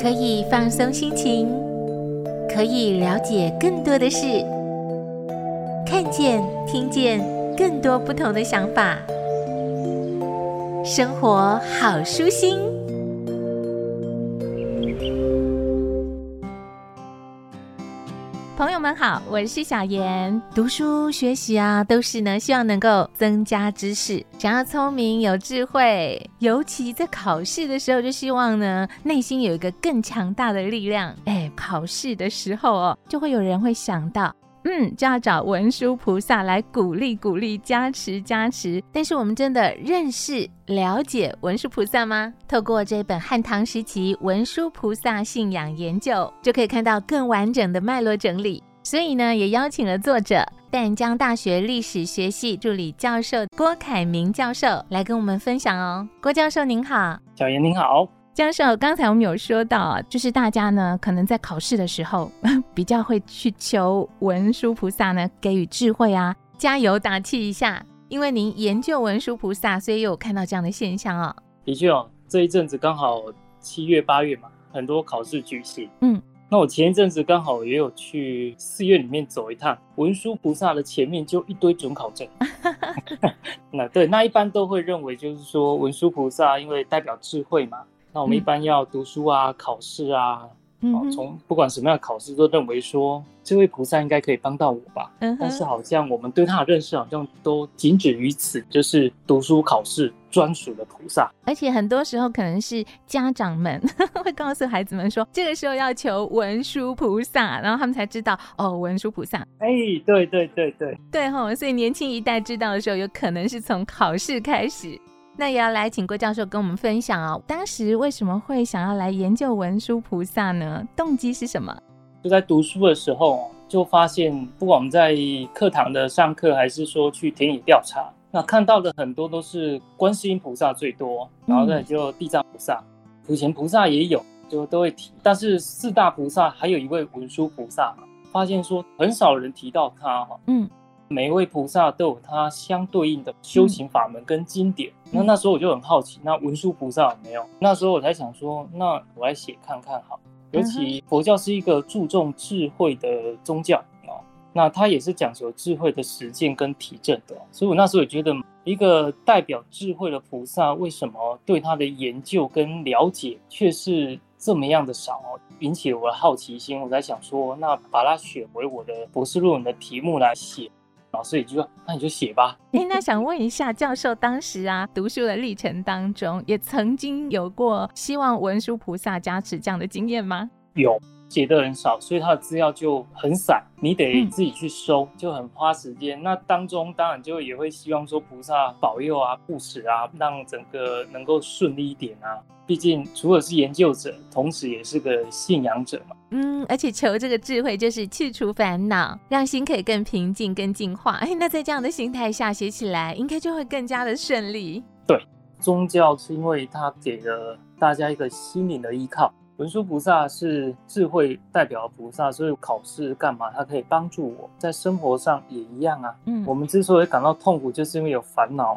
可以放松心情，可以了解更多的事，看见、听见更多不同的想法，生活好舒心。们好，我是小妍。读书学习啊，都是呢，希望能够增加知识，想要聪明有智慧。尤其在考试的时候，就希望呢，内心有一个更强大的力量。哎，考试的时候哦，就会有人会想到，嗯，就要找文殊菩萨来鼓励鼓励、加持加持。但是我们真的认识了解文殊菩萨吗？透过这本汉唐时期文殊菩萨信仰研究，就可以看到更完整的脉络整理。所以呢，也邀请了作者淡江大学历史学系助理教授郭凯明教授来跟我们分享哦。郭教授您好，小严您好。教授，刚才我们有说到，就是大家呢，可能在考试的时候 比较会去求文殊菩萨呢给予智慧啊，加油打气一下。因为您研究文殊菩萨，所以有看到这样的现象哦。的确哦，这一阵子刚好七月八月嘛，很多考试举行。嗯，那我前一阵子刚好也有去寺院里面走一趟，文殊菩萨的前面就一堆准考证。那对，那一般都会认为就是说文殊菩萨因为代表智慧嘛。那我们一般要读书啊，嗯、考试啊，嗯，从不管什么样的考试，都认为说这位菩萨应该可以帮到我吧。嗯，但是好像我们对他的认识好像都仅止于此，就是读书考试专属的菩萨。而且很多时候可能是家长们 会告诉孩子们说，这个时候要求文殊菩萨，然后他们才知道哦，文殊菩萨。哎，对对对对对吼，所以年轻一代知道的时候，有可能是从考试开始。那也要来请郭教授跟我们分享哦，当时为什么会想要来研究文殊菩萨呢？动机是什么？就在读书的时候，就发现不管我们在课堂的上课，还是说去田野调查，那看到的很多都是观世音菩萨最多，然后再就地藏菩萨、普贤菩萨也有，就都会提。但是四大菩萨还有一位文殊菩萨，发现说很少人提到他哈。嗯。每一位菩萨都有他相对应的修行法门跟经典。嗯、那那时候我就很好奇，那文殊菩萨有没有？那时候我才想说，那我来写看看好。尤其佛教是一个注重智慧的宗教啊，那它也是讲求智慧的实践跟体证的。所以我那时候也觉得，一个代表智慧的菩萨，为什么对他的研究跟了解却是这么样的少，引起了我的好奇心。我在想说，那把它选为我的博士论文的题目来写。老师也就说：“那你就写吧。”哎，那想问一下，教授当时啊，读书的历程当中，也曾经有过希望文殊菩萨加持这样的经验吗？有。写的很少，所以他的资料就很散，你得自己去收，就很花时间。那当中当然就也会希望说菩萨保佑啊、护持啊，让整个能够顺利一点啊。毕竟除了是研究者，同时也是个信仰者嘛。嗯，而且求这个智慧就是去除烦恼，让心可以更平静、更净化。哎，那在这样的心态下写起来，应该就会更加的顺利。对，宗教是因为它给了大家一个心灵的依靠。文殊菩萨是智慧代表的菩萨，所以考试干嘛？它可以帮助我在生活上也一样啊。嗯，我们之所以感到痛苦，就是因为有烦恼。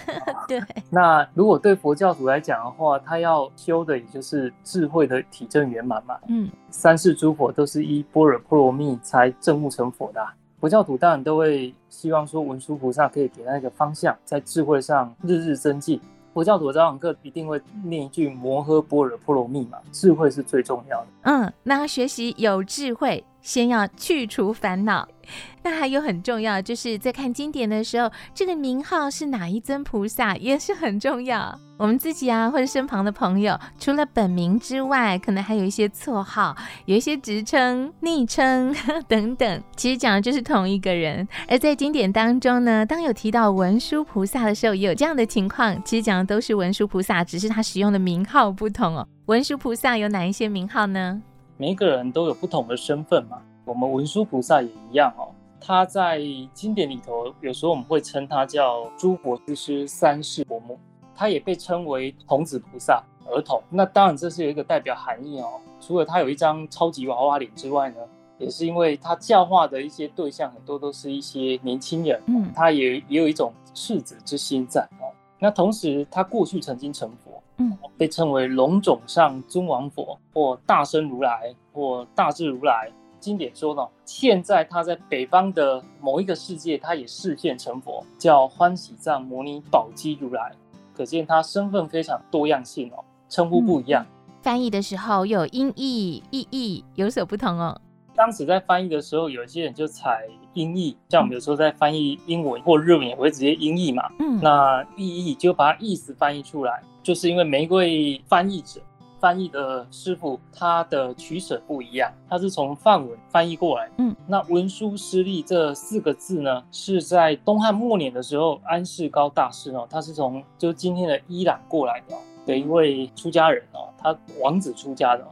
对。那如果对佛教徒来讲的话，他要修的也就是智慧的体证圆满嘛。嗯，三世诸佛都是依般若波罗蜜才证悟成佛的啊。佛教徒当然都会希望说，文殊菩萨可以给他一个方向，在智慧上日日增进。佛教徒早晚课一定会念一句摩诃般若波罗蜜嘛，智慧是最重要的。嗯，那学习有智慧，先要去除烦恼。那还有很重要，就是在看经典的时候，这个名号是哪一尊菩萨也是很重要。我们自己啊，或者身旁的朋友，除了本名之外，可能还有一些绰号，有一些职称、昵称 等等。其实讲的就是同一个人。而在经典当中呢，当有提到文殊菩萨的时候，也有这样的情况。其实讲的都是文殊菩萨，只是他使用的名号不同哦。文殊菩萨有哪一些名号呢？每一个人都有不同的身份嘛。我们文殊菩萨也一样哦。他在经典里头，有时候我们会称他叫诸佛之师、三世佛母。他也被称为童子菩萨，儿童。那当然这是有一个代表含义哦。除了他有一张超级娃娃脸之外呢，也是因为他教化的一些对象很多都是一些年轻人，嗯，他也也有一种赤子之心在哦。那同时他过去曾经成佛，嗯，被称为龙种上尊王佛或大圣如来或大智如来。经典说呢，现在他在北方的某一个世界，他也示现成佛，叫欢喜藏摩尼宝积如来。可见他身份非常多样性哦，称呼不一样。嗯、翻译的时候有音译、意译有所不同哦。当时在翻译的时候，有些人就采音译，像我们有时候在翻译英文或日文也会直接音译嘛。嗯，那意译就把它意思翻译出来，就是因为每一位翻译者。翻译的师傅，他的取舍不一样，他是从梵文翻译过来。嗯，那文殊师利这四个字呢，是在东汉末年的时候，安世高大师哦，他是从就是今天的伊朗过来的的一位出家人哦，他王子出家的，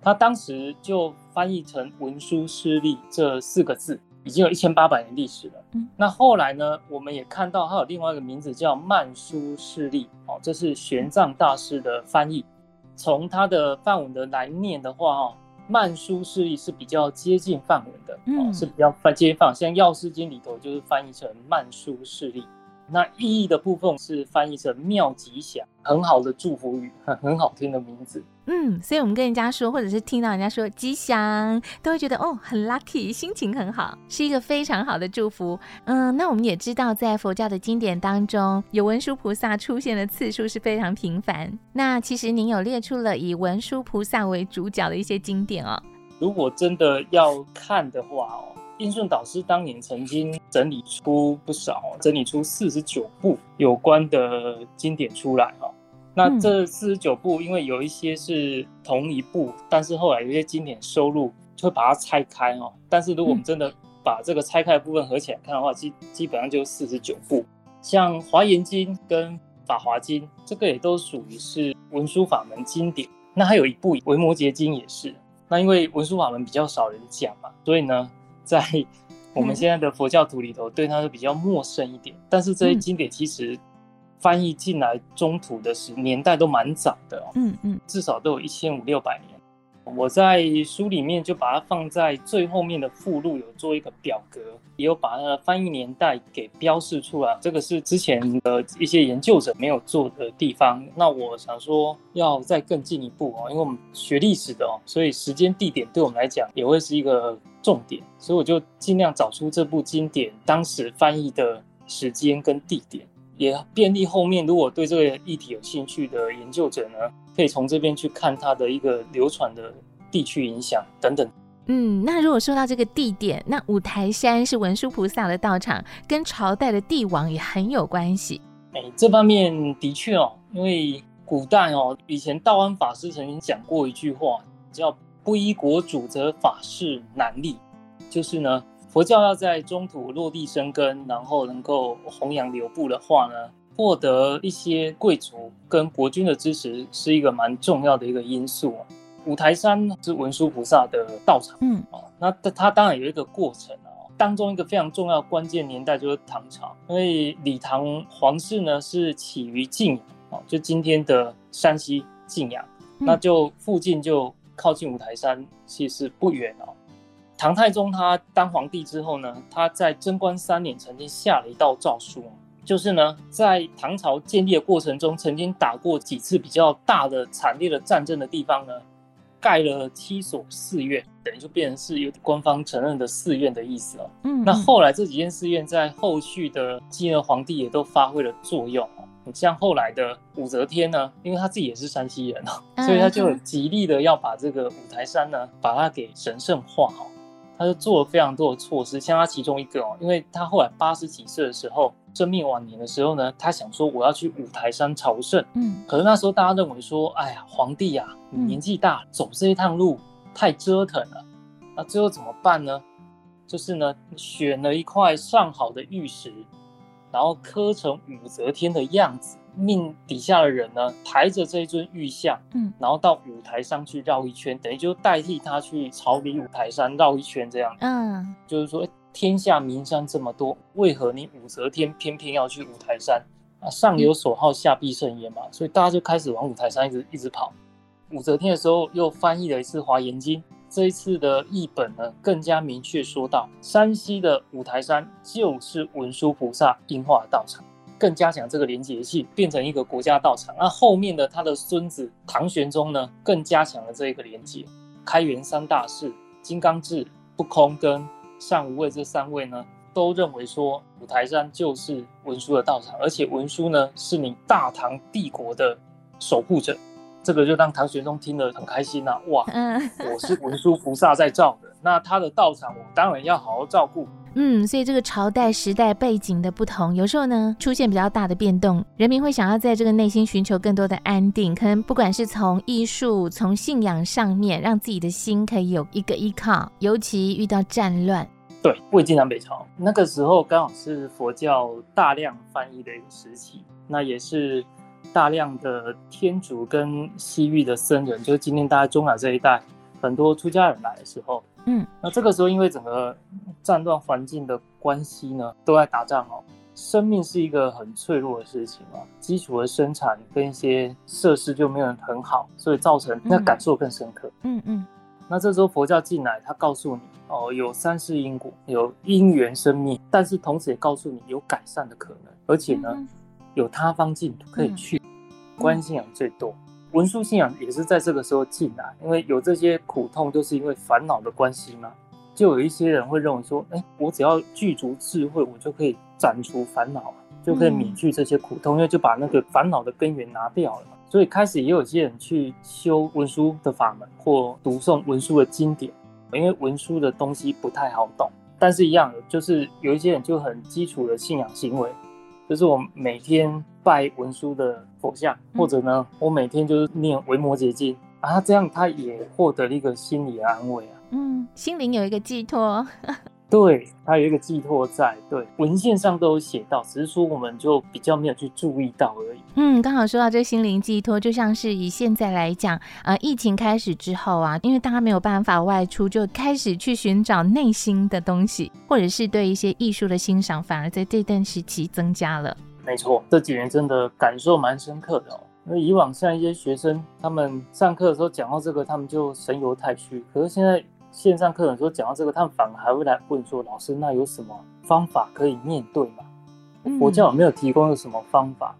他当时就翻译成文殊师利这四个字，已经有一千八百年历史了。嗯，那后来呢，我们也看到它有另外一个名字叫曼殊势力哦，这是玄奘大师的翻译。从他的梵文的来念的话，哦，曼殊势力是比较接近梵文的，哦，是比较接近梵文。像《药师经》里头就是翻译成曼殊师利。那意义的部分是翻译成妙吉祥，很好的祝福语，很很好听的名字。嗯，所以我们跟人家说，或者是听到人家说吉祥，都会觉得哦，很 lucky，心情很好，是一个非常好的祝福。嗯，那我们也知道，在佛教的经典当中，有文殊菩萨出现的次数是非常频繁。那其实您有列出了以文殊菩萨为主角的一些经典哦。如果真的要看的话哦。印顺导师当年曾经整理出不少，整理出四十九部有关的经典出来哈。那这四十九部，因为有一些是同一部，但是后来有些经典收录就会把它拆开哈。但是如果我们真的把这个拆开的部分合起来看的话，基基本上就四十九部。像《华严经》跟《法华经》，这个也都属于是文殊法门经典。那还有一部《维摩诘经》也是。那因为文殊法门比较少人讲嘛，所以呢。在我们现在的佛教徒里头，对它是比较陌生一点。但是这些经典其实翻译进来中土的时年代都蛮早的哦，嗯嗯，至少都有一千五六百年。我在书里面就把它放在最后面的附录，有做一个表格，也有把它的翻译年代给标示出来。这个是之前的一些研究者没有做的地方。那我想说要再更进一步哦，因为我们学历史的哦，所以时间地点对我们来讲也会是一个重点。所以我就尽量找出这部经典当时翻译的时间跟地点，也便利后面如果对这个议题有兴趣的研究者呢，可以从这边去看它的一个流传的地区影响等等。嗯，那如果说到这个地点，那五台山是文殊菩萨的道场，跟朝代的帝王也很有关系。哎，这方面的确哦，因为古代哦，以前道安法师曾经讲过一句话，叫“不依国主，则法事难立”，就是呢，佛教要在中土落地生根，然后能够弘扬流布的话呢。获得一些贵族跟国君的支持是一个蛮重要的一个因素。五台山是文殊菩萨的道场，嗯，哦，那它当然有一个过程啊，当中一个非常重要关键年代就是唐朝，因为李唐皇室呢是起于晋阳，就今天的山西晋阳，那就附近就靠近五台山，其实不远哦。唐太宗他当皇帝之后呢，他在贞观三年曾经下了一道诏书。就是呢，在唐朝建立的过程中，曾经打过几次比较大的、惨烈的战争的地方呢，盖了七所寺院，等于就变成是有官方承认的寺院的意思了。嗯，那后来这几间寺院在后续的继任皇帝也都发挥了作用。你像后来的武则天呢，因为她自己也是山西人哦，所以她就极力的要把这个五台山呢，把它给神圣化哦。他就做了非常多的措施，像他其中一个哦，因为他后来八十几岁的时候，生命晚年的时候呢，他想说我要去五台山朝圣，嗯，可是那时候大家认为说，哎呀，皇帝呀，你年纪大，嗯，走这一趟路太折腾了，那最后怎么办呢？就是呢，选了一块上好的玉石，然后刻成武则天的样子。命底下的人呢，抬着这一尊玉像，嗯，然后到五台山去绕一圈，等于就代替他去朝礼五台山绕一圈这样。嗯，就是说，天下名山这么多，为何你武则天偏偏要去五台山啊？上有所好，下必甚焉嘛。所以大家就开始往五台山一直一直跑。武则天的时候又翻译了一次《华严经》，这一次的译本呢，更加明确说到，山西的五台山就是文殊菩萨应化的道场。更加强这个连结性，变成一个国家道场。那后面的他的孙子唐玄宗呢，更加强了这一个连结。开元三大士金刚智、不空跟善无畏这三位呢，都认为说五台山就是文殊的道场，而且文殊呢是你大唐帝国的守护者。这个就让唐玄宗听了很开心呐、啊，哇，我是文殊菩萨在造的，那他的道场我当然要好好照顾。嗯，所以这个朝代时代背景的不同，有时候呢出现比较大的变动，人民会想要在这个内心寻求更多的安定，可能不管是从艺术、从信仰上面，让自己的心可以有一个依靠，尤其遇到战乱。对，魏晋南北朝那个时候刚好是佛教大量翻译的一个时期，那也是。大量的天竺跟西域的僧人，就是今天大家中亚这一带很多出家人来的时候，嗯，那这个时候因为整个战乱环境的关系呢，都在打仗哦，生命是一个很脆弱的事情啊，基础的生产跟一些设施就没有很好，所以造成那感受更深刻。嗯嗯，那这时候佛教进来，他告诉你哦，有三世因果，有因缘生命，但是同时也告诉你有改善的可能，而且呢。嗯有他方净土可以去，观信仰最多，文殊信仰也是在这个时候进来，因为有这些苦痛就是因为烦恼的关系嘛。就有一些人会认为说，哎，我只要具足智慧，我就可以斩除烦恼，就可以免去这些苦痛，因为就把那个烦恼的根源拿掉了嘛。所以开始也有些人去修文殊的法门，或读诵文殊的经典，因为文殊的东西不太好懂，但是一样的，就是有一些人就很基础的信仰行为。就是我每天拜文殊的佛像，或者呢，我每天就是念维摩诘经啊，这样他也获得了一个心理的安慰啊，嗯，心灵有一个寄托。对，它有一个寄托在，对，文献上都有写到，只是说我们就比较没有去注意到而已。嗯，刚好说到这个心灵寄托，就像是以现在来讲，呃，疫情开始之后啊，因为大家没有办法外出，就开始去寻找内心的东西，或者是对一些艺术的欣赏，反而在这段时期增加了。没错，这几年真的感受蛮深刻的哦。因为以往像一些学生，他们上课的时候讲到这个，他们就神游太虚，可是现在。线上课程说讲到这个，他们反而还会来问说：“老师，那有什么方法可以面对吗？佛教有没有提供有什么方法？”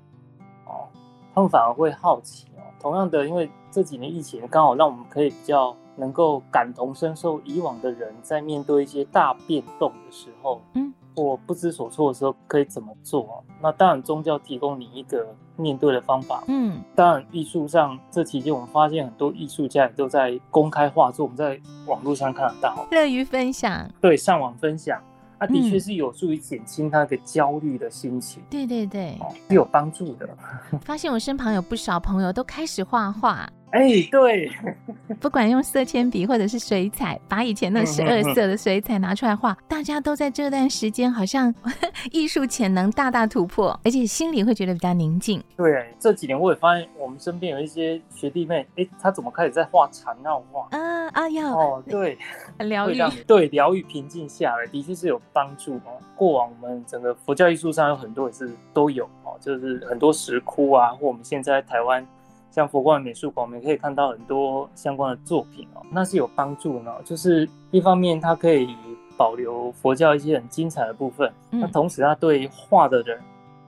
哦，他们反而会好奇哦。同样的，因为这几年疫情刚好让我们可以比较能够感同身受，以往的人在面对一些大变动的时候，嗯。或不知所措的时候可以怎么做？那当然，宗教提供你一个面对的方法。嗯，当然，艺术上这期间我们发现很多艺术家也都在公开画作，我们在网络上看得到，乐于分享。对，上网分享，那、啊、的确是有助于减轻他的焦虑的心情。对对对，是有帮助的。发现我身旁有不少朋友都开始画画。哎，对，不管用色铅笔或者是水彩，把以前那十二色的水彩拿出来画，大家都在这段时间好像 艺术潜能大大突破，而且心里会觉得比较宁静。对，这几年我也发现，我们身边有一些学弟妹，哎，他怎么开始在画缠绕画？啊啊，要哦，对，很 疗愈，对，疗愈平静下来，的确是有帮助哦。过往我们整个佛教艺术上有很多也是都有哦，就是很多石窟啊，或我们现，在台湾。像佛光美术馆，我们可以看到很多相关的作品哦，那是有帮助呢。就是一方面，它可以保留佛教一些很精彩的部分，那、嗯、同时，它对画的人、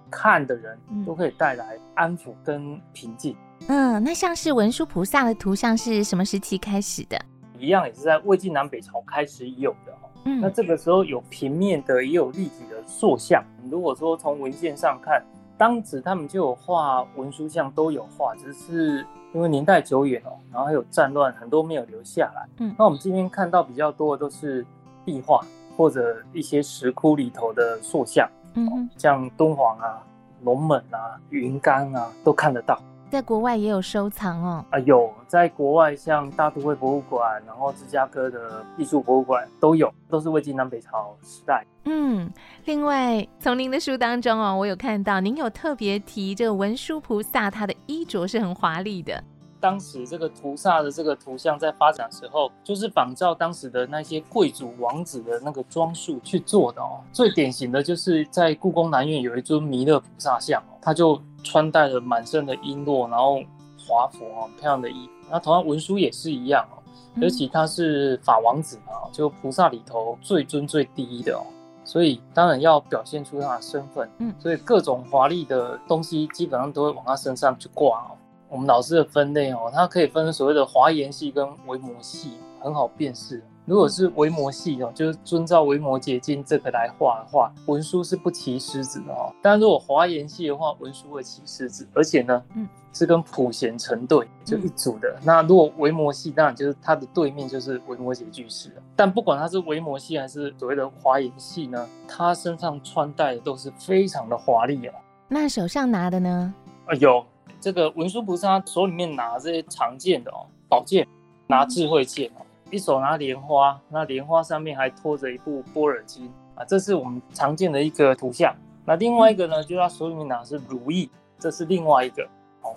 看的人都可以带来安抚跟平静。嗯，那像是文殊菩萨的图像是什么时期开始的？一样也是在魏晋南北朝开始有的。嗯，那这个时候有平面的，也有立体的塑像。如果说从文献上看。当时他们就有画文书像，都有画，只是因为年代久远哦，然后还有战乱，很多没有留下来。嗯，那我们今天看到比较多的都是壁画或者一些石窟里头的塑像，嗯，像敦煌啊、龙门啊、云冈啊，都看得到。在国外也有收藏哦。啊，有，在国外像大都会博物馆，然后芝加哥的艺术博物馆都有，都是魏晋南北朝时代。嗯，另外从您的书当中哦，我有看到您有特别提这个文殊菩萨，他的衣着是很华丽的。当时这个菩萨的这个图像在发展的时候，就是仿照当时的那些贵族王子的那个装束去做的哦。最典型的就是在故宫南院有一尊弥勒菩萨像哦，他就穿戴了满身的璎珞，然后华服哦，漂亮的衣服。那同样文殊也是一样哦，尤其他是法王子嘛，就菩萨里头最尊最低的哦。所以当然要表现出他的身份。嗯，所以各种华丽的东西基本上都会往他身上去挂哦。我们老师的分类哦，它可以分所谓的华严系跟维摩系，很好辨识。如果是维摩系哦，就是遵照《维摩詰经》这个来画的话，文殊是不骑狮子的哦。但如果华严系的话，文殊会骑狮子，而且呢，嗯，是跟普贤成对，就一组的。嗯、那如果维摩系，当然就是它的对面就是维摩诘居士。但不管他是维摩系还是所谓的华严系呢，他身上穿戴的都是非常的华丽哦。那手上拿的呢？啊，有这个文殊菩萨手里面拿这些常见的哦，宝剑，拿智慧剑哦。一手拿莲花，那莲花上面还托着一部般若经啊，这是我们常见的一个图像。那另外一个呢，就他手里面拿是如意，这是另外一个。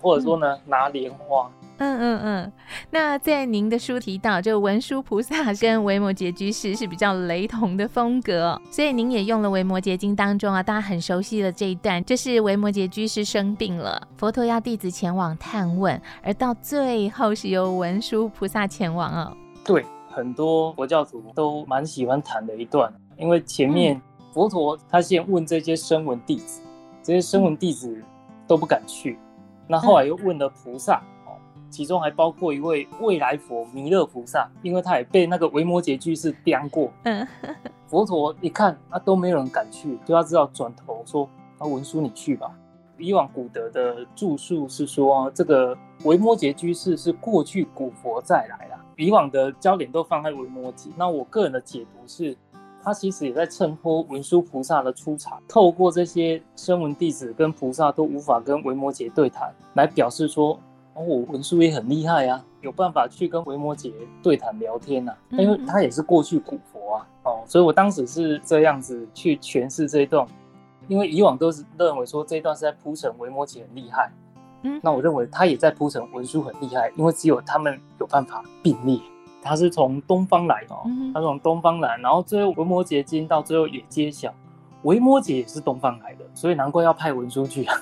或者说呢，拿莲花。嗯嗯嗯。那在您的书提到，就文殊菩萨跟维摩诘居士是比较雷同的风格，所以您也用了《维摩诘经》当中啊，大家很熟悉的这一段，就是维摩诘居士生病了，佛陀要弟子前往探问，而到最后是由文殊菩萨前往哦。对，很多佛教徒都蛮喜欢谈的一段，因为前面佛陀他先问这些声闻弟子，这些声闻弟子都不敢去，那后来又问了菩萨，哦，其中还包括一位未来佛弥勒菩萨，因为他也被那个维摩诘居士刁过，嗯，佛陀一看啊都没有人敢去，就要知道转头说啊文殊你去吧。以往古德的著述是说，这个维摩诘居士是过去古佛再来了。以往的焦点都放在维摩诘，那我个人的解读是，他其实也在衬托文殊菩萨的出场，透过这些声闻弟子跟菩萨都无法跟维摩诘对谈，来表示说，哦，我文殊也很厉害啊，有办法去跟维摩诘对谈聊天呐、啊，因为他也是过去古佛啊，哦，所以我当时是这样子去诠释这一段，因为以往都是认为说这一段是在铺陈维摩诘很厉害。嗯，那我认为他也在铺陈文殊很厉害，因为只有他们有办法并列。他是从东方来的，他从东方来，然后最后维摩詰经到最后也揭晓，维摩詰也是东方来的，所以难怪要派文殊去啊。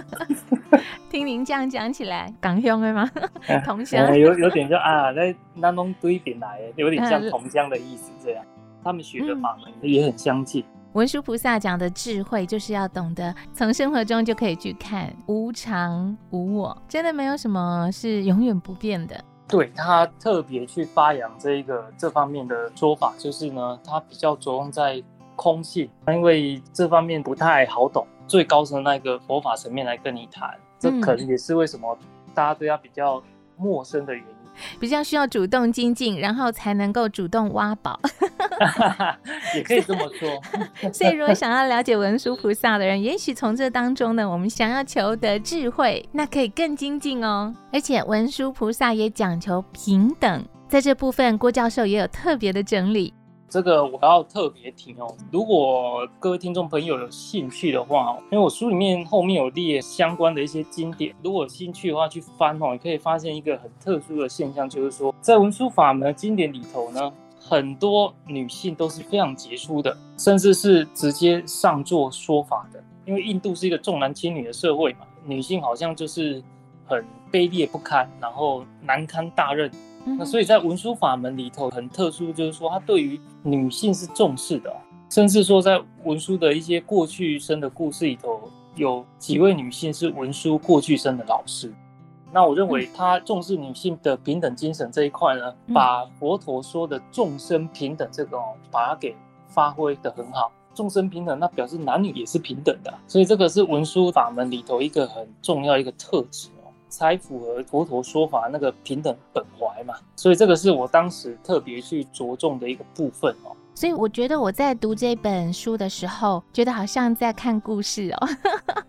听您这样讲起来，港乡的吗？同乡、有有点像啊，那那弄对边来，有点像同乡的意思这样。他们学的法门也很相近。文殊菩萨讲的智慧，就是要懂得从生活中就可以去看无常无我，真的没有什么是永远不变的。对，他特别去发扬这一个这方面的说法，就是呢，他比较着重在空性，因为这方面不太好懂，最高层的那个佛法层面来跟你谈，这可能也是为什么大家对他比较陌生的原因。比较需要主动精进，然后才能够主动挖宝，也可以这么说。所以，如果想要了解文殊菩萨的人，也许从这当中呢，我们想要求得智慧，那可以更精进哦。而且，文殊菩萨也讲求平等，在这部分，郭教授也有特别的整理。这个我要特别提哦，如果各位听众朋友有兴趣的话，因为我书里面后面有列相关的一些经典，如果有兴趣的话去翻哦，你可以发现一个很特殊的现象，就是说在文殊法门经典里头呢，很多女性都是非常杰出的，甚至是直接上座说法的。因为印度是一个重男轻女的社会嘛，女性好像就是很卑劣不堪，然后难堪大任。那所以在文殊法门里头很特殊，就是说他对于女性是重视的，甚至说在文殊的一些过去生的故事里头，有几位女性是文殊过去生的老师。那我认为他重视女性的平等精神这一块呢，把佛陀说的众生平等这个哦，把它给发挥的很好。众生平等，那表示男女也是平等的，所以这个是文殊法门里头一个很重要一个特质。才符合佛陀说法那个平等本怀嘛，所以这个是我当时特别去着重的一个部分哦。所以我觉得我在读这本书的时候，觉得好像在看故事哦。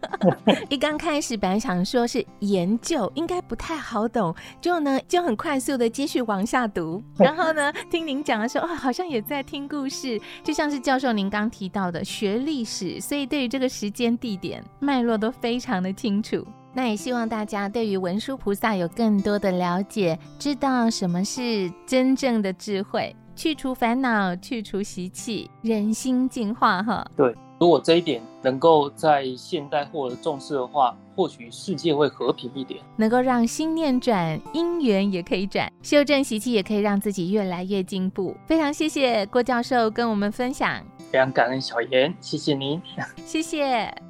一刚开始本来想说是研究，应该不太好懂，就呢就很快速的继续往下读。然后呢，听您讲的时候，哦，好像也在听故事，就像是教授您刚提到的学历史，所以对于这个时间、地点、脉络都非常的清楚。那也希望大家对于文殊菩萨有更多的了解，知道什么是真正的智慧，去除烦恼，去除习气，人心净化。哈，对，如果这一点能够在现代获得重视的话，或许世界会和平一点，能够让心念转，因缘也可以转，修正习气也可以让自己越来越进步。非常谢谢郭教授跟我们分享。非常感恩小严，谢谢您，谢谢。